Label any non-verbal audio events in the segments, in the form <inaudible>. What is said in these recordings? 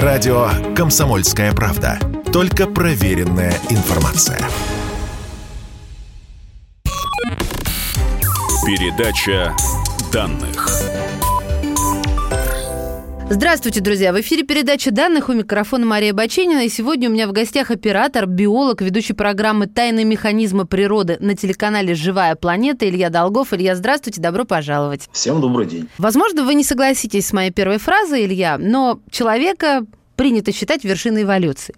Радио «Комсомольская правда». Только проверенная информация. Передача данных. Здравствуйте, друзья! В эфире передача данных у микрофона Мария Баченина. И сегодня у меня в гостях оператор, биолог, ведущий программы «Тайные механизмы природы» на телеканале «Живая планета» Илья Долгов. Илья, здравствуйте, добро пожаловать. Всем добрый день. Возможно, вы не согласитесь с моей первой фразой, Илья, но человека принято считать вершиной эволюции.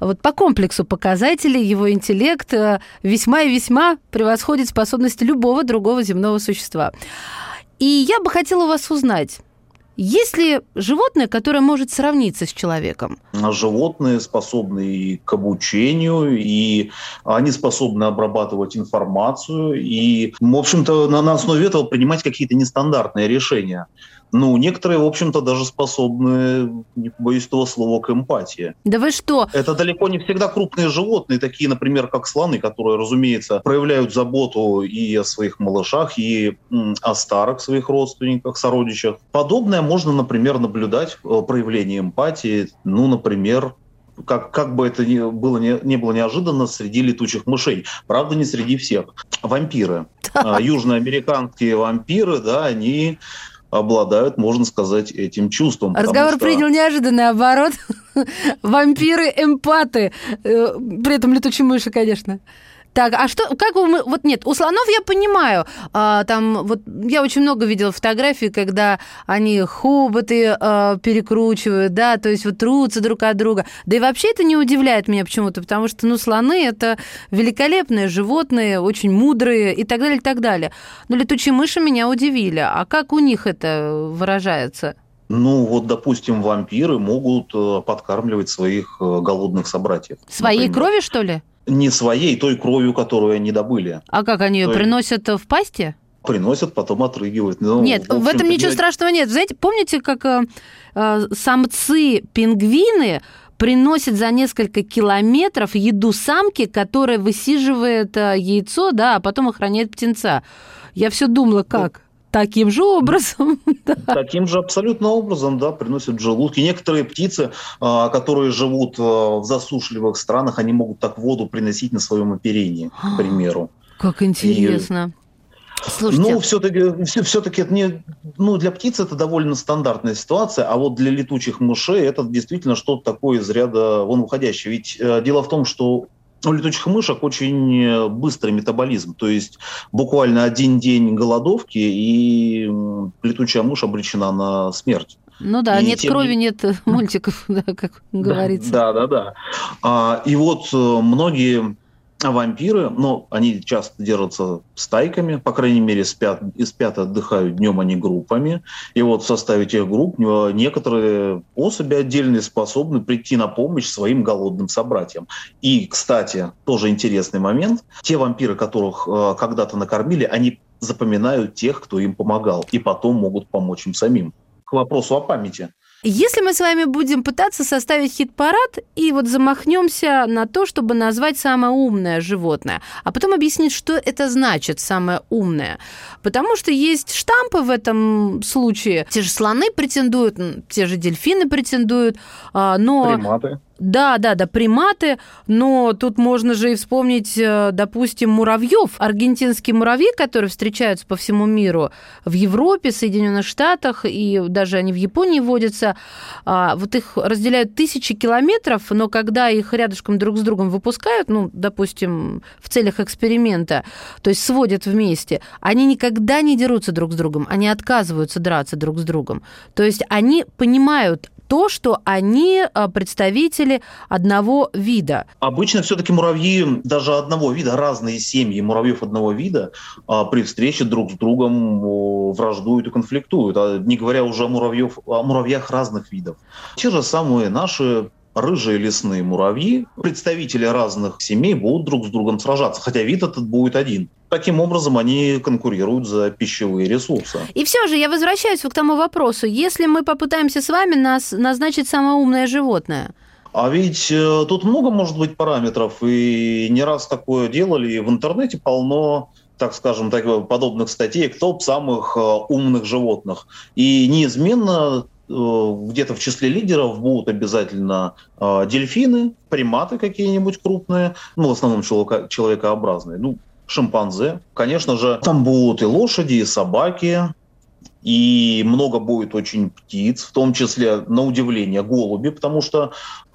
Вот по комплексу показателей его интеллект э, весьма и весьма превосходит способности любого другого земного существа. И я бы хотела у вас узнать, есть ли животное, которое может сравниться с человеком? Животные способны и к обучению, и они способны обрабатывать информацию, и, в общем-то, на, на основе этого принимать какие-то нестандартные решения. Ну, некоторые, в общем-то, даже способны, не боюсь этого слова, к эмпатии. Да вы что? Это далеко не всегда крупные животные, такие, например, как слоны, которые, разумеется, проявляют заботу и о своих малышах, и о старых своих родственниках, сородичах. Подобное можно, например, наблюдать э, проявление эмпатии, ну, например, как, как бы это ни было, не, не было неожиданно, среди летучих мышей. Правда, не среди всех. Вампиры. А, южноамериканские вампиры, да, они обладают, можно сказать, этим чувством. Разговор что... принял неожиданный оборот. <laughs> Вампиры, эмпаты. Э, при этом летучие мыши, конечно. Так, а что, как вы, вот нет, у слонов я понимаю, а, там, вот я очень много видела фотографий, когда они хоботы а, перекручивают, да, то есть вот трутся друг от друга. Да и вообще это не удивляет меня почему-то, потому что, ну, слоны – это великолепные животные, очень мудрые и так далее, и так далее. Но летучие мыши меня удивили. А как у них это выражается? Ну, вот, допустим, вампиры могут э, подкармливать своих э, голодных собратьев. Своей например. крови, что ли? Не своей, той кровью, которую они добыли. А как они ее приносят в пасти? Приносят, потом отрыгивают. Ну, нет, в, в этом ничего я... страшного нет. Знаете, помните, как э, э, самцы пингвины приносят за несколько километров еду самки, которая высиживает э, яйцо, да, а потом охраняет птенца. Я все думала, как? Таким же образом. <laughs> Да. Таким же абсолютно образом, да, приносят желудки. Некоторые птицы, а, которые живут а, в засушливых странах, они могут так воду приносить на своем оперении, к примеру. Как интересно. И... Слушайте. Ну, все-таки, все-таки это не, ну, для птиц это довольно стандартная ситуация, а вот для летучих мышей это действительно что-то такое из ряда вон выходящее. Ведь э, дело в том, что у летучих мышек очень э, быстрый метаболизм, то есть буквально один день голодовки, и летучая мышь обречена на смерть. Ну да, и нет тем... крови, нет <laughs> мультиков, да, как говорится. Да, да, да. А, и вот э, многие а вампиры, ну, они часто держатся стайками, по крайней мере, спят, и спят, отдыхают днем, а не группами. И вот в составе тех групп э, некоторые особи отдельные способны прийти на помощь своим голодным собратьям. И, кстати, тоже интересный момент. Те вампиры, которых э, когда-то накормили, они запоминают тех, кто им помогал, и потом могут помочь им самим. К вопросу о памяти. Если мы с вами будем пытаться составить хит-парад и вот замахнемся на то, чтобы назвать самое умное животное, а потом объяснить, что это значит самое умное. Потому что есть штампы в этом случае. Те же слоны претендуют, те же дельфины претендуют, а, но... Приматы. Да, да, да, приматы, но тут можно же и вспомнить, э, допустим, муравьев. Аргентинские муравьи, которые встречаются по всему миру, в Европе, Соединенных Штатах, и даже они в Японии водятся. А, вот их разделяют тысячи километров, но когда их рядышком друг с другом выпускают, ну, допустим, в целях эксперимента, то есть сводят вместе, они никогда не дерутся друг с другом, они отказываются драться друг с другом. То есть они понимают, то, что они а, представители одного вида. Обычно все-таки муравьи даже одного вида, разные семьи муравьев одного вида а, при встрече друг с другом враждуют и конфликтуют, а не говоря уже о, муравьев, о муравьях разных видов. Те же самые наши рыжие лесные муравьи, представители разных семей будут друг с другом сражаться, хотя вид этот будет один. Таким образом, они конкурируют за пищевые ресурсы. И все же я возвращаюсь к тому вопросу. Если мы попытаемся с вами нас назначить самое умное животное, а ведь э, тут много может быть параметров, и не раз такое делали, и в интернете полно так скажем, так, подобных статей, топ самых э, умных животных. И неизменно где-то в числе лидеров будут обязательно дельфины, приматы какие-нибудь крупные, ну, в основном человека, человекообразные, ну, шимпанзе. Конечно же, там будут и лошади, и собаки, и много будет очень птиц, в том числе, на удивление, голуби, потому что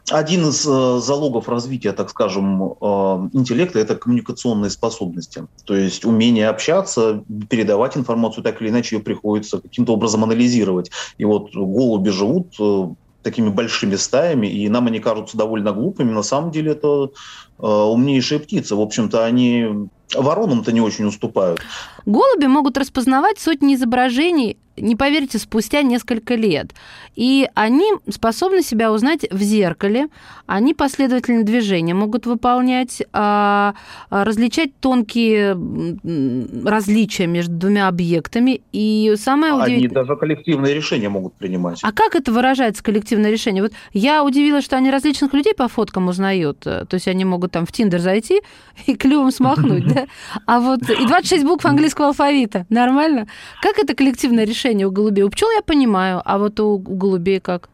один из э, залогов развития, так скажем, э, интеллекта – это коммуникационные способности. То есть умение общаться, передавать информацию, так или иначе ее приходится каким-то образом анализировать. И вот голуби живут э, такими большими стаями, и нам они кажутся довольно глупыми. На самом деле это умнейшие птицы. В общем-то, они воронам-то не очень уступают. Голуби могут распознавать сотни изображений не поверите, спустя несколько лет. И они способны себя узнать в зеркале, они последовательные движения могут выполнять, а, а, различать тонкие различия между двумя объектами. И самое удивительное... Они даже коллективные решения могут принимать. А как это выражается, коллективное решение? Вот я удивилась, что они различных людей по фоткам узнают. То есть они могут там в Тиндер зайти <laughs> и клювом смахнуть, да? А вот и 26 букв английского алфавита. Нормально? Как это коллективное решение? Решение у голубей. У пчел я понимаю, а вот у, у голубей как?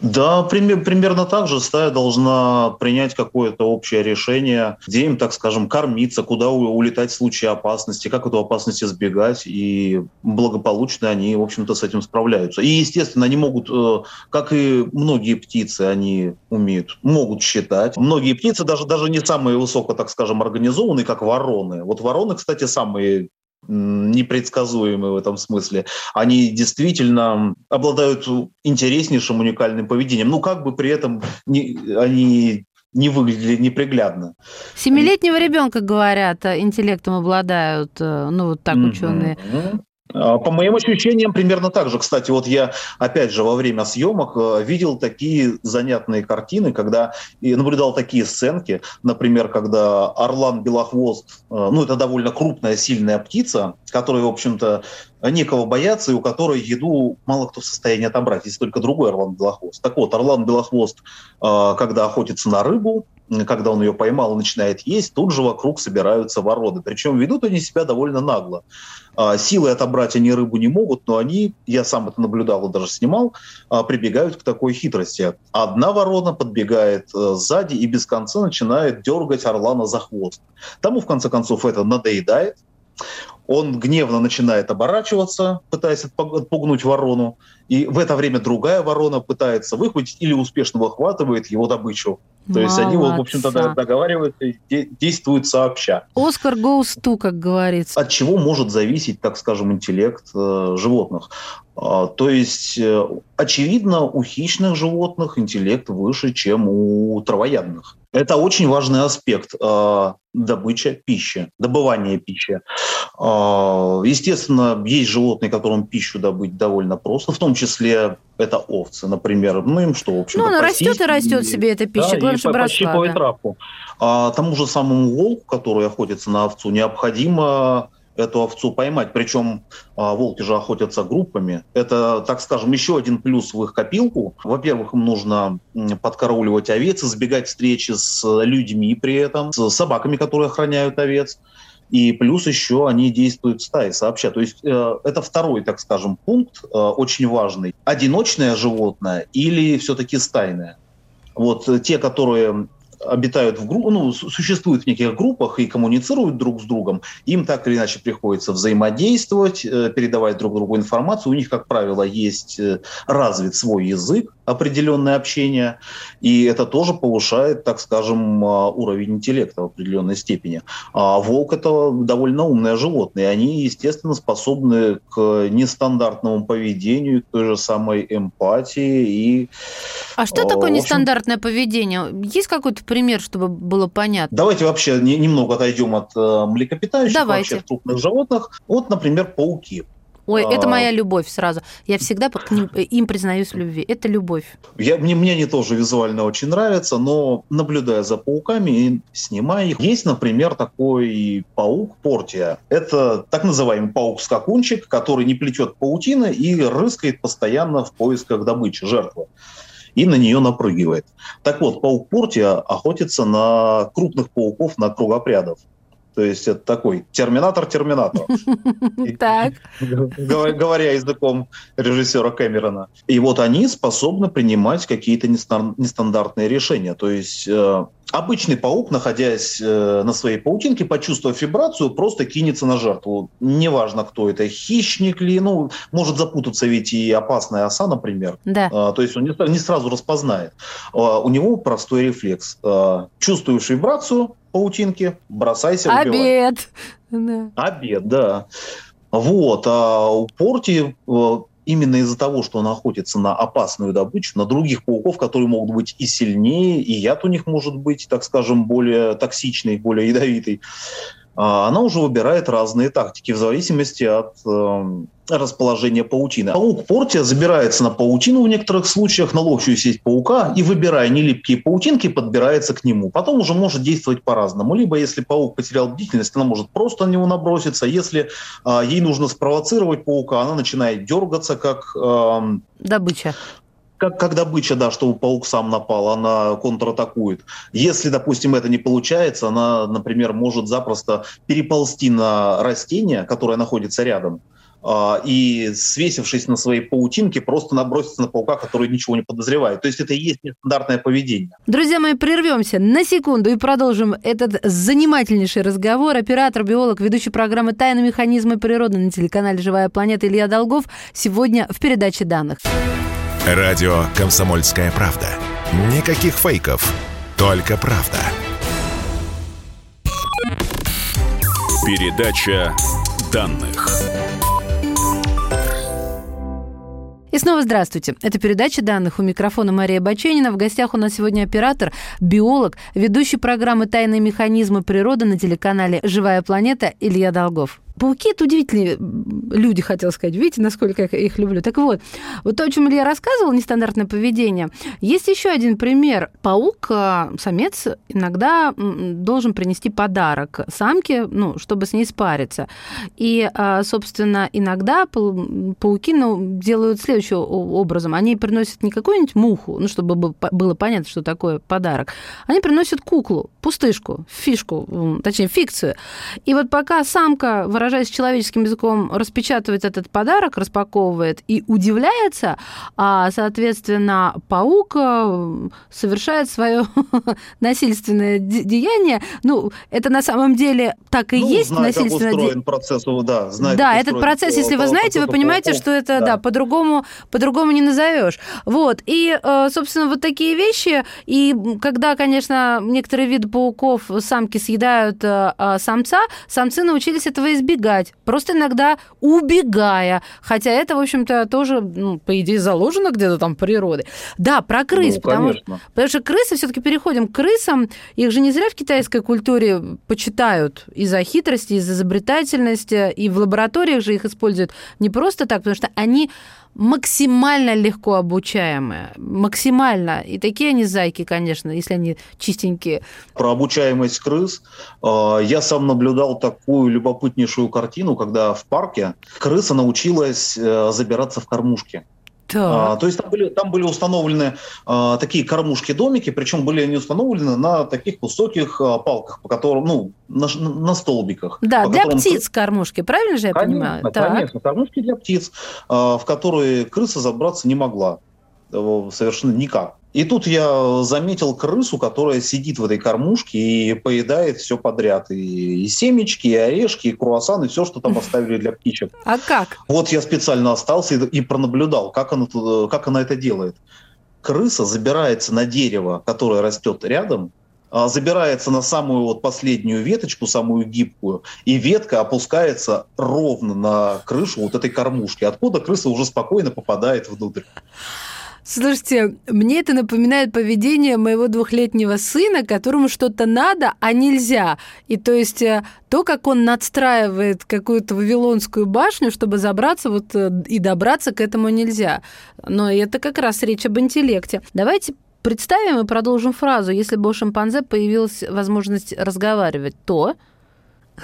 Да, примерно так же стая должна принять какое-то общее решение, где им, так скажем, кормиться, куда улетать в случае опасности, как эту опасность избегать, и благополучно они, в общем-то, с этим справляются. И, естественно, они могут, э, как и многие птицы, они умеют, могут считать. Многие птицы даже, даже не самые высоко, так скажем, организованные, как вороны. Вот вороны, кстати, самые непредсказуемы в этом смысле. Они действительно обладают интереснейшим уникальным поведением. Ну, как бы при этом не, они не выглядели неприглядно. Семилетнего ребенка, говорят, интеллектом обладают, э, ну, вот так ученые. Mm-hmm. А, по моим ощущениям, примерно так же. Кстати, вот я, опять же, во время съемок э, видел такие занятные картины, когда и наблюдал такие сценки, например, когда орлан белохвост, э, ну, это довольно крупная, сильная птица, которая, в общем-то, некого бояться и у которой еду мало кто в состоянии отобрать, если только другой орлан белохвост. Так вот, орлан белохвост, э, когда охотится на рыбу, когда он ее поймал и начинает есть, тут же вокруг собираются вороны. Причем ведут они себя довольно нагло. А, силой отобрать они рыбу не могут, но они, я сам это наблюдал и даже снимал, а, прибегают к такой хитрости. Одна ворона подбегает э, сзади и без конца начинает дергать орлана за хвост. Тому, в конце концов, это надоедает. Он гневно начинает оборачиваться, пытаясь отпугнуть ворону, и в это время другая ворона пытается выхватить или успешно выхватывает его добычу. То есть они, в общем-то, договариваются и действуют сообща. Оскар goes to, как говорится. От чего может зависеть, так скажем, интеллект э, животных? А, то есть, э, очевидно, у хищных животных интеллект выше, чем у травоядных. Это очень важный аспект э, добыча пищи, добывания пищи. Э, естественно, есть животные, которым пищу добыть довольно просто, в том числе это овцы, например. Ну, им что, в общем Ну, она растет и растет себе эта пища, да, главное, чтобы росла. Да. травку. А тому же самому волку, который охотится на овцу, необходимо эту овцу поймать. Причем а, волки же охотятся группами. Это, так скажем, еще один плюс в их копилку. Во-первых, им нужно подкарауливать овец, избегать встречи с людьми при этом, с собаками, которые охраняют овец. И плюс еще они действуют в стае сообща. То есть э, это второй, так скажем, пункт э, очень важный. Одиночное животное или все-таки стайное? Вот те, которые обитают в группах, ну, существуют в неких группах и коммуницируют друг с другом, им так или иначе приходится взаимодействовать, э, передавать друг другу информацию. У них, как правило, есть э, развит свой язык, определенное общение, и это тоже повышает, так скажем, а, уровень интеллекта в определенной степени. А волк – это довольно умное животное, и они, естественно, способны к нестандартному поведению, к той же самой эмпатии и... А что такое общем... нестандартное поведение? Есть какой-то пример, чтобы было понятно? Давайте вообще немного отойдем от э, млекопитающих, Давайте. вообще крупных животных. Вот, например, пауки. Ой, а... это моя любовь сразу. Я всегда к ним, им признаюсь в любви. Это любовь. Я, мне, мне они тоже визуально очень нравятся, но наблюдая за пауками и снимая их, есть, например, такой паук Портия. Это так называемый паук-скакунчик, который не плетет паутины и рыскает постоянно в поисках добычи, жертвы и на нее напрыгивает. Так вот, паук Портия охотится на крупных пауков, на кругопрядов. То есть это такой терминатор-терминатор. <laughs> Так. Говоря языком режиссера Кэмерона. И вот они способны принимать какие-то нестандартные решения. То есть э, обычный паук, находясь э, на своей паутинке, почувствовав вибрацию, просто кинется на жертву. Неважно, кто это, хищник ли, ну, может запутаться ведь и опасная оса, например. Да. А, то есть он не сразу распознает. А, у него простой рефлекс. А, чувствуешь вибрацию, паутинки, бросайся, убивай. Обед. Да. Обед, да. Вот. А у Порти э, именно из-за того, что он охотится на опасную добычу, на других пауков, которые могут быть и сильнее, и яд у них может быть, так скажем, более токсичный, более ядовитый, она уже выбирает разные тактики в зависимости от э, расположения паутины. Паук Портия забирается на паутину в некоторых случаях, на ловчую сеть паука, и, выбирая нелипкие паутинки, подбирается к нему. Потом уже может действовать по-разному. Либо, если паук потерял бдительность, она может просто на него наброситься. Если э, ей нужно спровоцировать паука, она начинает дергаться, как... Э, Добыча как, как добыча, да, чтобы паук сам напал, она контратакует. Если, допустим, это не получается, она, например, может запросто переползти на растение, которое находится рядом, а, и, свесившись на своей паутинке, просто наброситься на паука, который ничего не подозревает. То есть это и есть нестандартное поведение. Друзья мои, прервемся на секунду и продолжим этот занимательнейший разговор. Оператор, биолог, ведущий программы «Тайны механизмы природы» на телеканале «Живая планета» Илья Долгов сегодня в передаче данных. Радио «Комсомольская правда». Никаких фейков, только правда. Передача данных. И снова здравствуйте. Это передача данных у микрофона Мария Баченина. В гостях у нас сегодня оператор, биолог, ведущий программы «Тайные механизмы природы» на телеканале «Живая планета» Илья Долгов. Пауки – это удивительные люди, хотел сказать. Видите, насколько я их люблю. Так вот, вот то, о чем Илья рассказывал, нестандартное поведение. Есть еще один пример. Паук, а, самец, иногда должен принести подарок самке, ну, чтобы с ней спариться. И, а, собственно, иногда пауки ну, делают следующим образом. Они приносят не какую-нибудь муху, ну, чтобы было понятно, что такое подарок. Они приносят куклу, пустышку, фишку, точнее, фикцию. И вот пока самка выражаясь человеческим языком, распечатывает этот подарок, распаковывает и удивляется, а, соответственно, паук э, совершает свое <laughs> насильственное деяние. Ну, это на самом деле так и ну, есть знаю, насильственное деяние. процесс, да, знаю, да, этот процесс, если вы знаете, вы понимаете, пауков, что это, да, да по-другому, по-другому не назовешь. Вот, и, э, собственно, вот такие вещи, и когда, конечно, некоторые виды пауков, самки съедают э, самца, самцы научились этого избегать избегать, просто иногда убегая. Хотя это, в общем-то, тоже, ну, по идее, заложено где-то там природы. Да, про крыс, ну, потому, потому что крысы, все-таки переходим к крысам, их же не зря в китайской культуре почитают из-за хитрости, из-за изобретательности, и в лабораториях же их используют не просто так, потому что они максимально легко обучаемые. Максимально. И такие они зайки, конечно, если они чистенькие. Про обучаемость крыс. Э, я сам наблюдал такую любопытнейшую картину, когда в парке крыса научилась э, забираться в кормушки. Да. А, то есть там были, там были установлены а, такие кормушки-домики, причем были они установлены на таких высоких а, палках, по которым, ну, на, на столбиках. Да, для которым... птиц кормушки, правильно же я конечно, понимаю? Конечно, так. кормушки для птиц, а, в которые крыса забраться не могла совершенно никак. И тут я заметил крысу, которая сидит в этой кормушке и поедает все подряд. И, и семечки, и орешки, и круассаны, все, что там оставили для птичек. <laughs> А как? Вот я специально остался и, и пронаблюдал, как она, как она это делает. Крыса забирается на дерево, которое растет рядом, а, забирается на самую вот последнюю веточку, самую гибкую, и ветка опускается ровно на крышу вот этой кормушки, откуда крыса уже спокойно попадает внутрь. Слушайте, мне это напоминает поведение моего двухлетнего сына, которому что-то надо, а нельзя. И то есть э, то, как он надстраивает какую-то вавилонскую башню, чтобы забраться вот э, и добраться к этому нельзя. Но это как раз речь об интеллекте. Давайте представим и продолжим фразу. Если бы у шимпанзе появилась возможность разговаривать, то...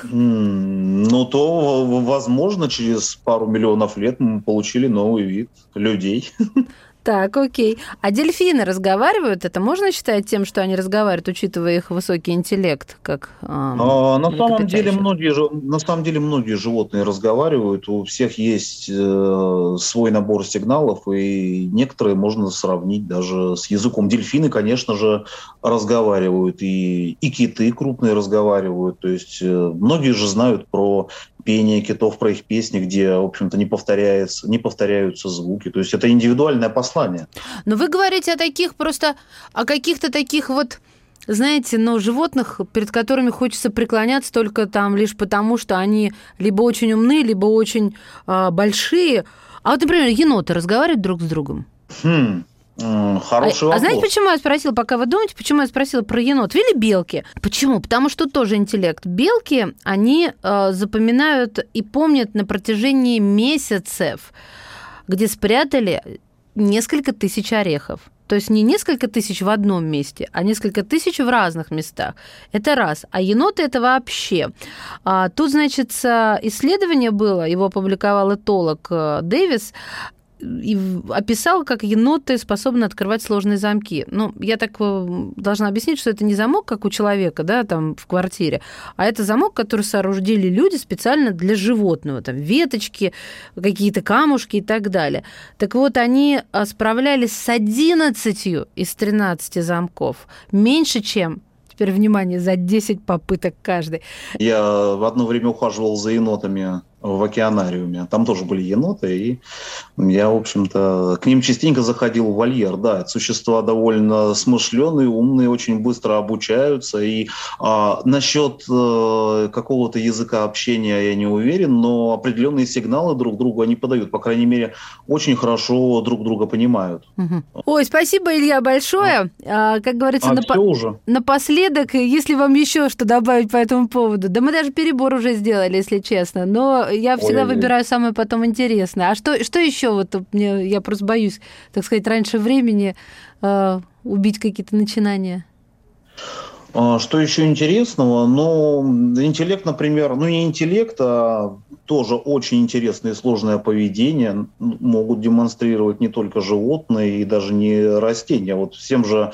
Ну, то, возможно, через пару миллионов лет мы получили новый вид людей. <laughs> Так, окей. А дельфины разговаривают? Это можно считать тем, что они разговаривают, учитывая их высокий интеллект, как э, а, на самом деле многие на самом деле многие животные разговаривают. У всех есть э, свой набор сигналов, и некоторые можно сравнить даже с языком. Дельфины, конечно же, разговаривают, и и киты крупные разговаривают. То есть э, многие же знают про пение китов, про их песни, где, в общем-то, не, повторяется, не повторяются звуки. То есть это индивидуальное послание. Но вы говорите о таких просто, о каких-то таких вот знаете, ну, животных, перед которыми хочется преклоняться только там лишь потому, что они либо очень умны, либо очень э, большие. А вот, например, еноты разговаривают друг с другом? Хм, Хороший а, вопрос. А знаете, почему я спросила, пока вы думаете, почему я спросила про енот? Или белки? Почему? Потому что тоже интеллект. Белки, они э, запоминают и помнят на протяжении месяцев, где спрятали несколько тысяч орехов. То есть не несколько тысяч в одном месте, а несколько тысяч в разных местах. Это раз. А еноты это вообще. А, тут, значит, исследование было, его опубликовал этолог э, Дэвис, и описал, как еноты способны открывать сложные замки. Ну, я так э, должна объяснить, что это не замок, как у человека, да, там в квартире, а это замок, который соорудили люди специально для животного, там веточки, какие-то камушки и так далее. Так вот, они э, справлялись с 11 из 13 замков, меньше, чем теперь внимание, за 10 попыток каждый. Я в одно время ухаживал за енотами в океанариуме. Там тоже были еноты, и я, в общем-то, к ним частенько заходил в вольер. Да, это существа довольно смышленые, умные, очень быстро обучаются. И а, насчет а, какого-то языка общения я не уверен, но определенные сигналы друг другу они подают. По крайней мере, очень хорошо друг друга понимают. Угу. Ой, спасибо, Илья, большое. А, как говорится, а, напо- уже. напоследок, если вам еще что добавить по этому поводу. Да мы даже перебор уже сделали, если честно. Но я всегда Ой, выбираю самое потом интересное. А что, что еще вот мне, я просто боюсь, так сказать, раньше времени э, убить какие-то начинания? А, что еще интересного? Ну, интеллект, например, ну не интеллект, а тоже очень интересное и сложное поведение могут демонстрировать не только животные и даже не растения. Вот всем же,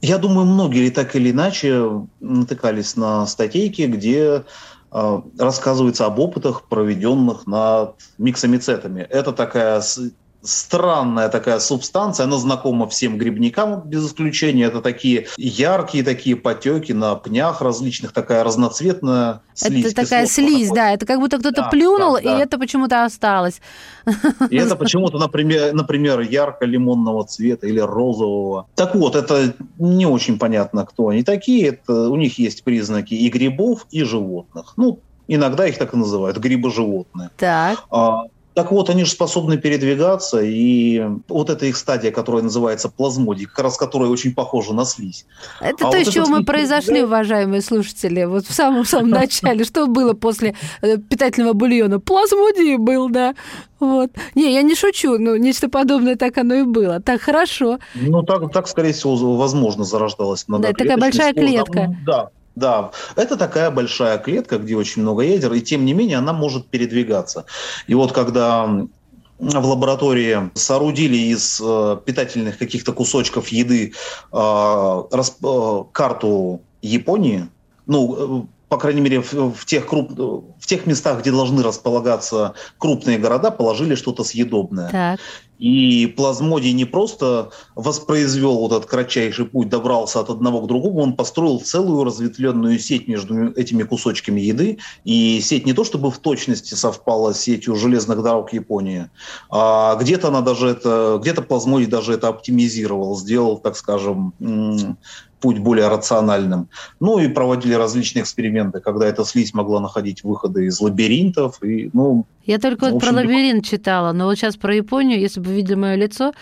я думаю, многие так или иначе натыкались на статейки, где рассказывается об опытах, проведенных над миксомицетами. Это такая странная такая субстанция, она знакома всем грибникам без исключения. Это такие яркие такие потеки на пнях различных, такая разноцветная слизь. Это такая слизь, да, это как будто кто-то да, плюнул, да, да. и это почему-то осталось. И это почему-то, например, например, ярко-лимонного цвета или розового. Так вот, это не очень понятно, кто они такие. Это, у них есть признаки и грибов, и животных. Ну, Иногда их так и называют, грибоживотные. Так. А, так вот, они же способны передвигаться, и вот эта их стадия, которая называется плазмодий, как раз которая очень похожа на слизь. Это а то, вот с чего мы произошли, да? уважаемые слушатели, вот в самом-самом начале. Что было после э, питательного бульона? Плазмодий был, да. Вот. Не, я не шучу, но нечто подобное так оно и было. Так, хорошо. Ну, так, так скорее всего, возможно, зарождалась Да, такая большая клетка. Да, да, это такая большая клетка, где очень много ядер, и тем не менее она может передвигаться. И вот когда в лаборатории соорудили из э, питательных каких-то кусочков еды э, расп, э, карту Японии, ну, э, по крайней мере, в, в, тех круп, в тех местах, где должны располагаться крупные города, положили что-то съедобное. Так. И плазмодий не просто воспроизвел вот этот кратчайший путь, добрался от одного к другому, он построил целую разветвленную сеть между этими кусочками еды. И сеть не то чтобы в точности совпала с сетью железных дорог Японии, а где-то она даже это, где-то плазмодий даже это оптимизировал, сделал, так скажем, путь более рациональным. Ну и проводили различные эксперименты, когда эта слизь могла находить выходы из лабиринтов. И, ну, Я только вот про лабиринт читала, но вот сейчас про Японию, если бы видели мое лицо,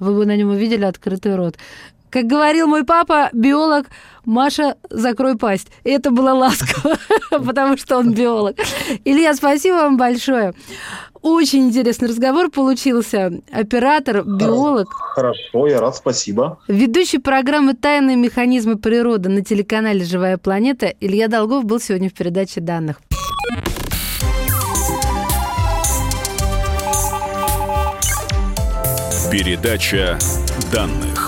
вы бы на нем увидели открытый рот. Как говорил мой папа, биолог, Маша, закрой пасть. И это было ласково, <laughs> потому что он биолог. Илья, спасибо вам большое. Очень интересный разговор получился. Оператор, биолог. Хорошо, я рад, спасибо. Ведущий программы «Тайные механизмы природы» на телеканале «Живая планета» Илья Долгов был сегодня в передаче данных. Передача данных.